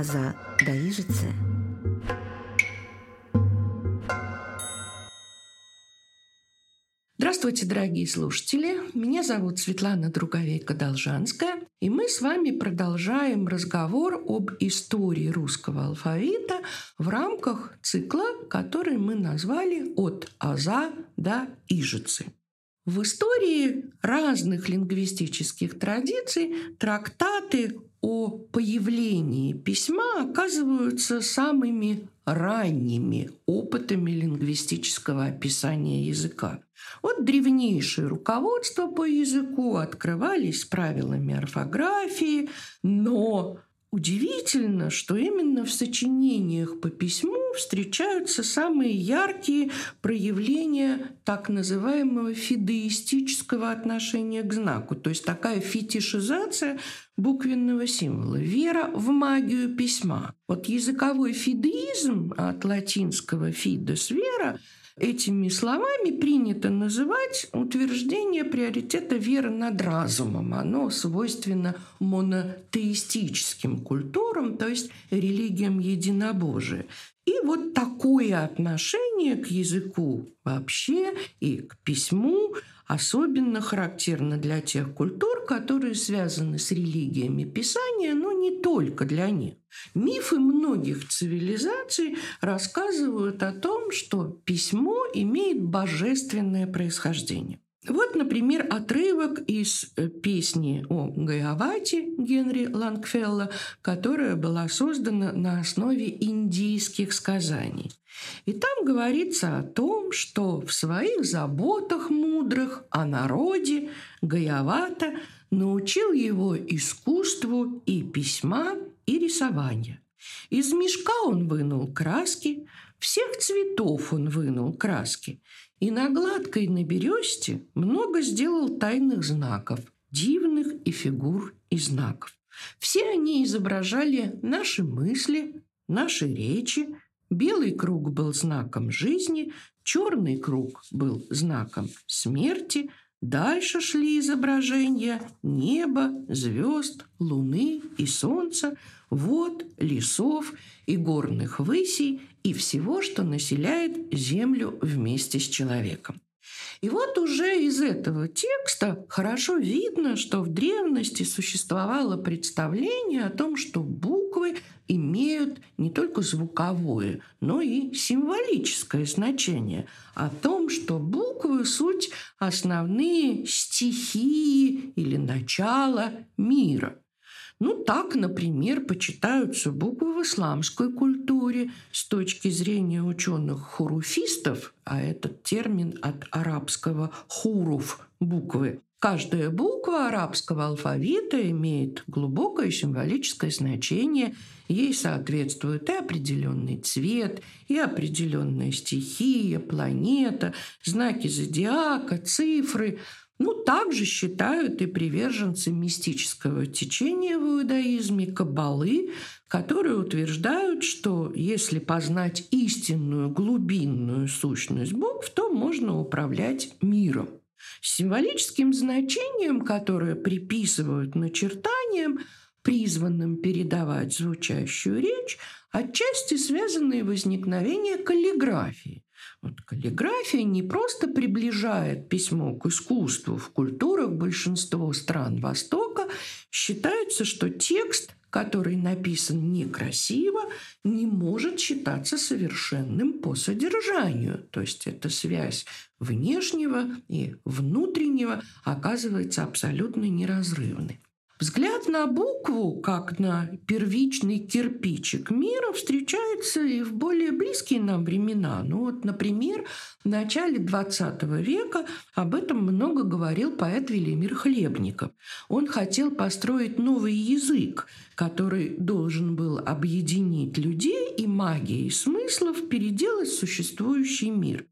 аза даижице. Здравствуйте, дорогие слушатели! Меня зовут Светлана Друговейка-Должанская, и мы с вами продолжаем разговор об истории русского алфавита в рамках цикла, который мы назвали «От Аза до Ижицы». В истории разных лингвистических традиций трактаты о появлении письма оказываются самыми ранними опытами лингвистического описания языка. Вот древнейшие руководства по языку открывались правилами орфографии, но Удивительно, что именно в сочинениях по письму встречаются самые яркие проявления так называемого фидеистического отношения к знаку, то есть такая фетишизация буквенного символа, вера в магию письма. Вот языковой фидеизм от латинского «фидес» – вера – Этими словами принято называть утверждение приоритета веры над разумом. Оно свойственно монотеистическим культурам, то есть религиям единобожия. И вот такое отношение к языку вообще и к письму особенно характерно для тех культур, которые связаны с религиями Писания, но не только для них. Мифы многих цивилизаций рассказывают о том, что письмо имеет божественное происхождение. Вот, например, отрывок из э, песни о Гайавате Генри Лангфелла, которая была создана на основе индийских сказаний. И там говорится о том, что в своих заботах мудрых о народе Гаявата научил его искусству и письма, и рисования. Из мешка он вынул краски, всех цветов он вынул краски, и на гладкой на бересте много сделал тайных знаков, дивных и фигур и знаков. Все они изображали наши мысли, наши речи. Белый круг был знаком жизни, черный круг был знаком смерти. Дальше шли изображения неба, звезд, луны и солнца, вод, лесов и горных высей и всего, что населяет Землю вместе с человеком. И вот уже из этого текста хорошо видно, что в древности существовало представление о том, что буквы имеют не только звуковое, но и символическое значение, о том, что буквы – суть основные стихии или начала мира – ну, так, например, почитаются буквы в исламской культуре с точки зрения ученых-хуруфистов, а этот термин от арабского «хуруф» – буквы. Каждая буква арабского алфавита имеет глубокое символическое значение. Ей соответствует и определенный цвет, и определенная стихия, планета, знаки зодиака, цифры – ну, также считают и приверженцы мистического течения в иудаизме кабалы, которые утверждают, что если познать истинную глубинную сущность букв, то можно управлять миром. Символическим значением, которое приписывают начертаниям, призванным передавать звучащую речь, отчасти связано и возникновение каллиграфии. Вот каллиграфия не просто приближает письмо к искусству. В культурах большинства стран Востока считается, что текст, который написан некрасиво, не может считаться совершенным по содержанию. То есть эта связь внешнего и внутреннего оказывается абсолютно неразрывной. Взгляд на букву, как на первичный кирпичик мира, встречается и в более близкие нам времена. Ну вот, например, в начале XX века об этом много говорил поэт Велимир Хлебников. Он хотел построить новый язык, который должен был объединить людей и магией смыслов переделать существующий мир.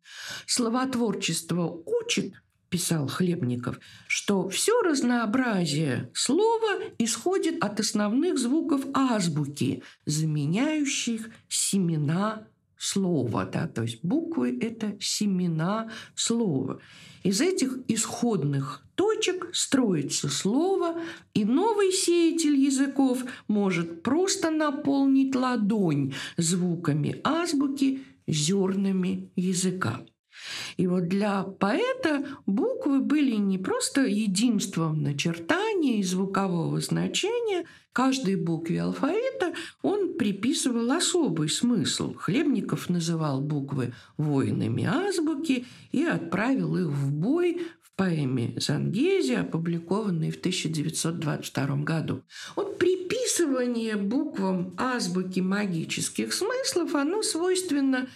Словотворчество учит – писал Хлебников, что все разнообразие слова исходит от основных звуков азбуки, заменяющих семена слова. Да? То есть буквы – это семена слова. Из этих исходных точек строится слово, и новый сеятель языков может просто наполнить ладонь звуками азбуки, зернами языка. И вот для поэта буквы были не просто единством начертания и звукового значения. Каждой букве алфавита он приписывал особый смысл. Хлебников называл буквы воинами азбуки и отправил их в бой в поэме «Зангези», опубликованной в 1922 году. Вот приписывание буквам азбуки магических смыслов, оно свойственно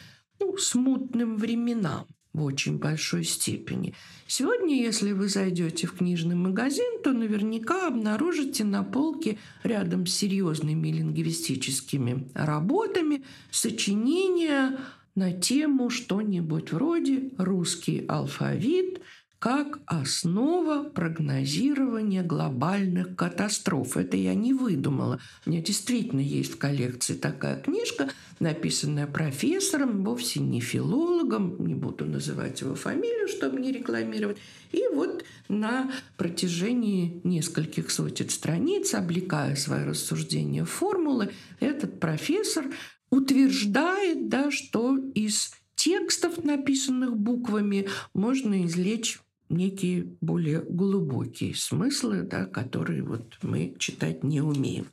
ну, смутным временам в очень большой степени. Сегодня, если вы зайдете в книжный магазин, то наверняка обнаружите на полке рядом с серьезными лингвистическими работами сочинения на тему что-нибудь вроде «Русский алфавит», как основа прогнозирования глобальных катастроф. Это я не выдумала. У меня действительно есть в коллекции такая книжка, написанная профессором, вовсе не филологом, не буду называть его фамилию, чтобы не рекламировать. И вот на протяжении нескольких сотен страниц, облекая свои рассуждения в формулы, этот профессор утверждает, да, что из текстов, написанных буквами, можно извлечь некие более глубокие смыслы, да, которые вот мы читать не умеем.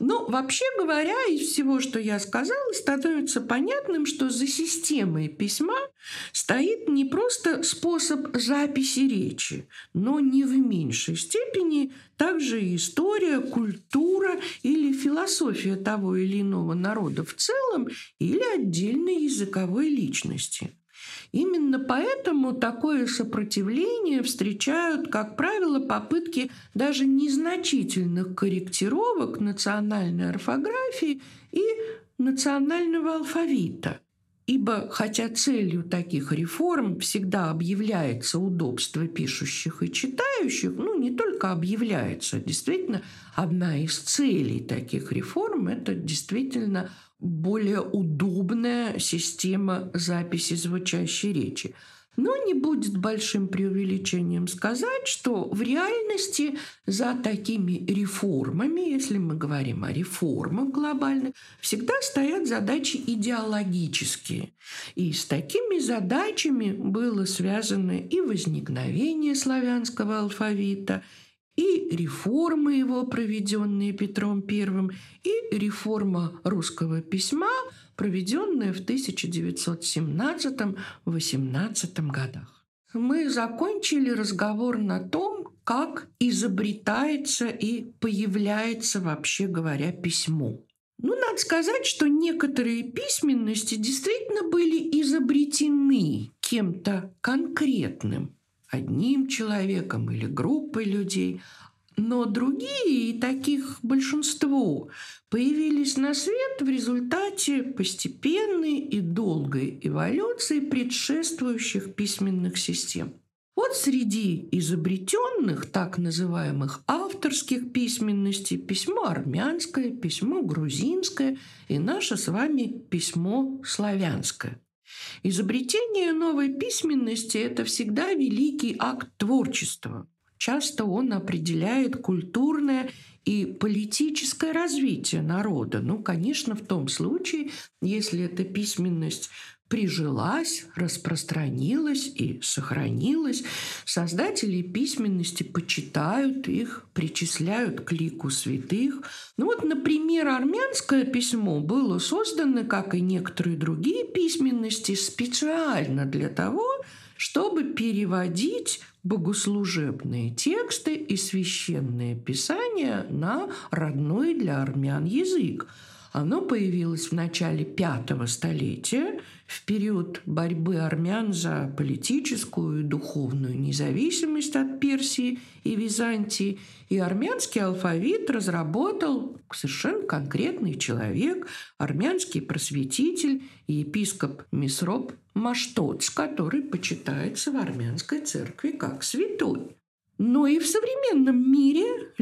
Но вообще говоря, из всего, что я сказала, становится понятным, что за системой письма стоит не просто способ записи речи, но не в меньшей степени также история, культура или философия того или иного народа в целом или отдельной языковой личности – Именно поэтому такое сопротивление встречают, как правило, попытки даже незначительных корректировок национальной орфографии и национального алфавита. Ибо хотя целью таких реформ всегда объявляется удобство пишущих и читающих, ну не только объявляется, действительно одна из целей таких реформ – это действительно более удобная система записи звучащей речи. Но не будет большим преувеличением сказать, что в реальности за такими реформами, если мы говорим о реформах глобальных, всегда стоят задачи идеологические. И с такими задачами было связано и возникновение славянского алфавита, и реформы его, проведенные Петром I, и реформа русского письма, проведенная в 1917-18 годах. Мы закончили разговор на том, как изобретается и появляется, вообще говоря, письмо. Ну, надо сказать, что некоторые письменности действительно были изобретены кем-то конкретным, одним человеком или группой людей, но другие, и таких большинство, появились на свет в результате постепенной и долгой эволюции предшествующих письменных систем. Вот среди изобретенных так называемых авторских письменностей письмо армянское, письмо грузинское и наше с вами письмо славянское. Изобретение новой письменности – это всегда великий акт творчества. Часто он определяет культурное и политическое развитие народа. Ну, конечно, в том случае, если эта письменность прижилась, распространилась и сохранилась. Создатели письменности почитают их, причисляют к лику святых. Ну вот, например, армянское письмо было создано, как и некоторые другие письменности, специально для того, чтобы переводить богослужебные тексты и священные писания на родной для армян язык. Оно появилось в начале пятого столетия, в период борьбы армян за политическую и духовную независимость от Персии и Византии. И армянский алфавит разработал совершенно конкретный человек, армянский просветитель и епископ Мисроп Маштоц, который почитается в армянской церкви как святой. Но и в современном мире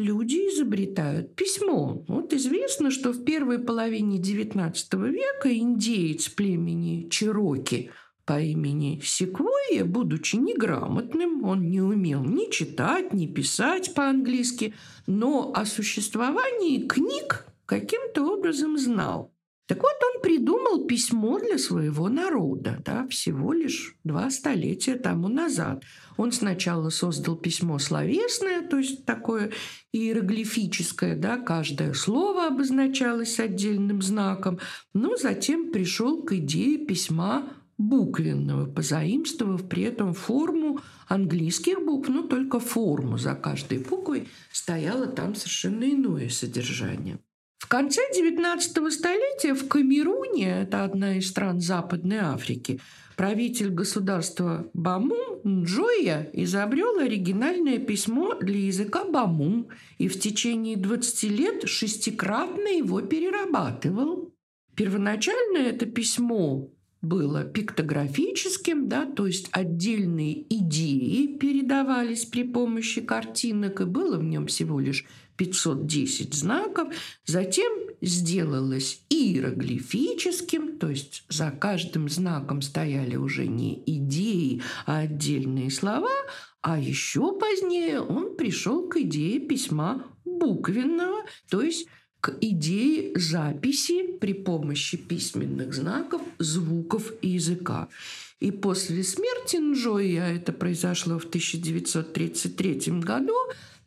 люди изобретают письмо. Вот известно, что в первой половине XIX века индеец племени Чироки по имени Секвойя, будучи неграмотным, он не умел ни читать, ни писать по-английски, но о существовании книг каким-то образом знал. Так вот, он придумал письмо для своего народа, да, всего лишь два столетия тому назад. Он сначала создал письмо словесное, то есть такое иероглифическое, да, каждое слово обозначалось отдельным знаком, но затем пришел к идее письма буквенного, позаимствовав при этом форму английских букв, но только форму за каждой буквой стояло там совершенно иное содержание. В конце XIX столетия в Камеруне, это одна из стран Западной Африки, правитель государства Бамун Нджоя изобрел оригинальное письмо для языка Бамун и в течение 20 лет шестикратно его перерабатывал. Первоначально это письмо было пиктографическим, да, то есть отдельные идеи передавались при помощи картинок, и было в нем всего лишь 510 знаков, затем сделалось иероглифическим, то есть за каждым знаком стояли уже не идеи, а отдельные слова, а еще позднее он пришел к идее письма буквенного, то есть к идее записи при помощи письменных знаков звуков языка. И после смерти Нджоя, это произошло в 1933 году,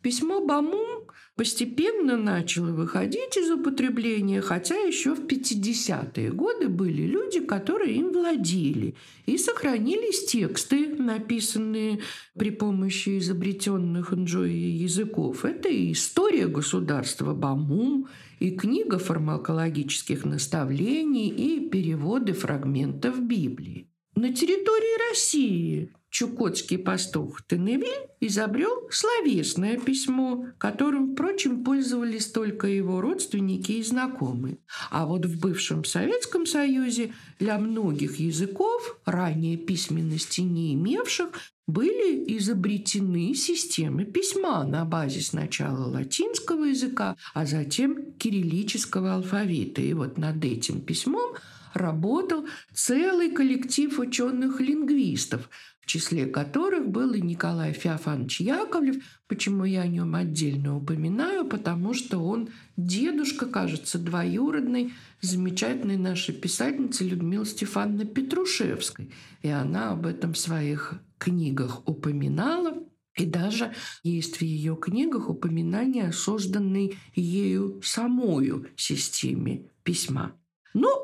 письмо Бамун постепенно начало выходить из употребления, хотя еще в 50-е годы были люди, которые им владели. И сохранились тексты, написанные при помощи изобретенных Нджои языков. Это и история государства Бамум, и книга фармакологических наставлений, и переводы фрагментов Библии. На территории России чукотский пастух Теневиль изобрел словесное письмо, которым, впрочем, пользовались только его родственники и знакомые. А вот в бывшем Советском Союзе для многих языков, ранее письменности не имевших, были изобретены системы письма на базе сначала латинского языка, а затем кириллического алфавита. И вот над этим письмом работал целый коллектив ученых-лингвистов, в числе которых был и Николай Феофанович Яковлев. Почему я о нем отдельно упоминаю? Потому что он дедушка, кажется, двоюродной, замечательной нашей писательницы Людмилы Стефановны Петрушевской. И она об этом в своих книгах упоминала. И даже есть в ее книгах упоминание о созданной ею самою системе письма.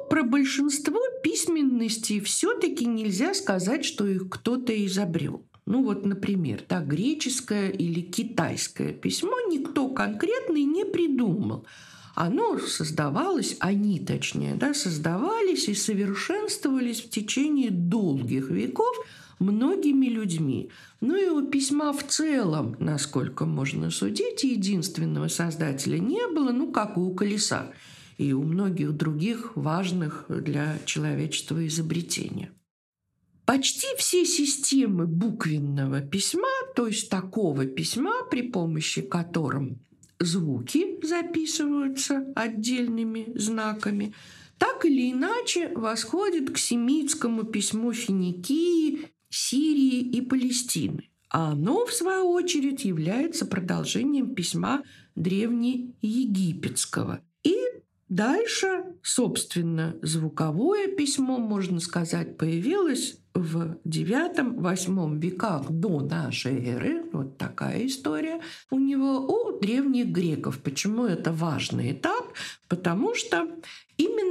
Про большинство письменностей все-таки нельзя сказать, что их кто-то изобрел. Ну вот, например, да, греческое или китайское письмо никто конкретный не придумал. Оно создавалось, они точнее, да, создавались и совершенствовались в течение долгих веков многими людьми. Ну и у письма в целом, насколько можно судить, единственного создателя не было, ну как и у колеса и у многих других важных для человечества изобретений. Почти все системы буквенного письма, то есть такого письма, при помощи которым звуки записываются отдельными знаками, так или иначе восходят к семитскому письму Финикии, Сирии и Палестины. А оно, в свою очередь, является продолжением письма древнеегипетского – Дальше, собственно, звуковое письмо, можно сказать, появилось в IX-VIII веках до нашей эры. Вот такая история у него у древних греков. Почему это важный этап? Потому что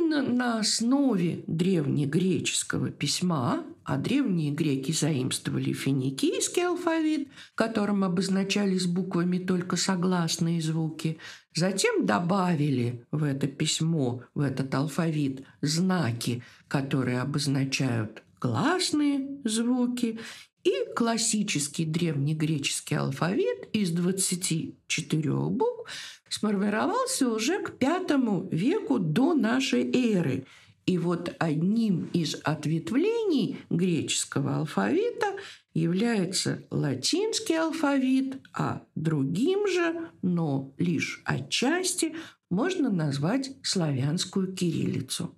именно на основе древнегреческого письма, а древние греки заимствовали финикийский алфавит, которым обозначались буквами только согласные звуки, затем добавили в это письмо, в этот алфавит знаки, которые обозначают гласные звуки, и классический древнегреческий алфавит из 24 букв сформировался уже к V веку до нашей эры. И вот одним из ответвлений греческого алфавита является латинский алфавит, а другим же, но лишь отчасти, можно назвать славянскую кириллицу.